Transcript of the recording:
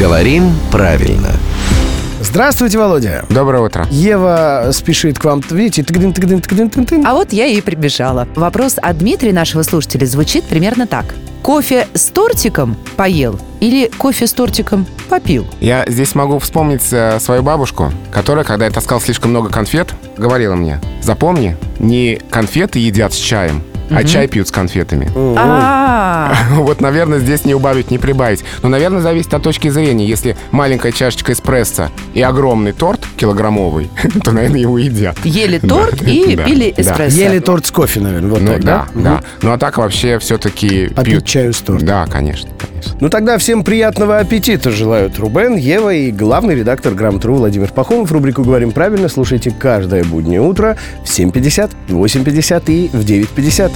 Говорим правильно. Здравствуйте, Володя. Доброе утро. Ева спешит к вам. Видите, тыгдын, тыгдын, тыгдын, тын, тын. А вот я и прибежала. Вопрос от Дмитрия, нашего слушателя, звучит примерно так. Кофе с тортиком поел или кофе с тортиком попил? Я здесь могу вспомнить э, свою бабушку, которая, когда я таскал слишком много конфет, говорила мне, запомни, не конфеты едят с чаем, а чай пьют с конфетами. Наверное, здесь не убавить, не прибавить. Но, наверное, зависит от точки зрения. Если маленькая чашечка эспрессо и огромный торт килограммовый, то, наверное, его едят. ели торт и пили эспрессо. Ели торт с кофе, наверное. Вот Ну так, да, да? Ну а так вообще все-таки пьют. чаю с тортом. Да, конечно, конечно. Ну тогда всем приятного аппетита желают Рубен, Ева и главный редактор Грамотру Владимир Пахомов. Рубрику «Говорим правильно» слушайте каждое буднее утро в 7.50, в 8.50 и в 9.50.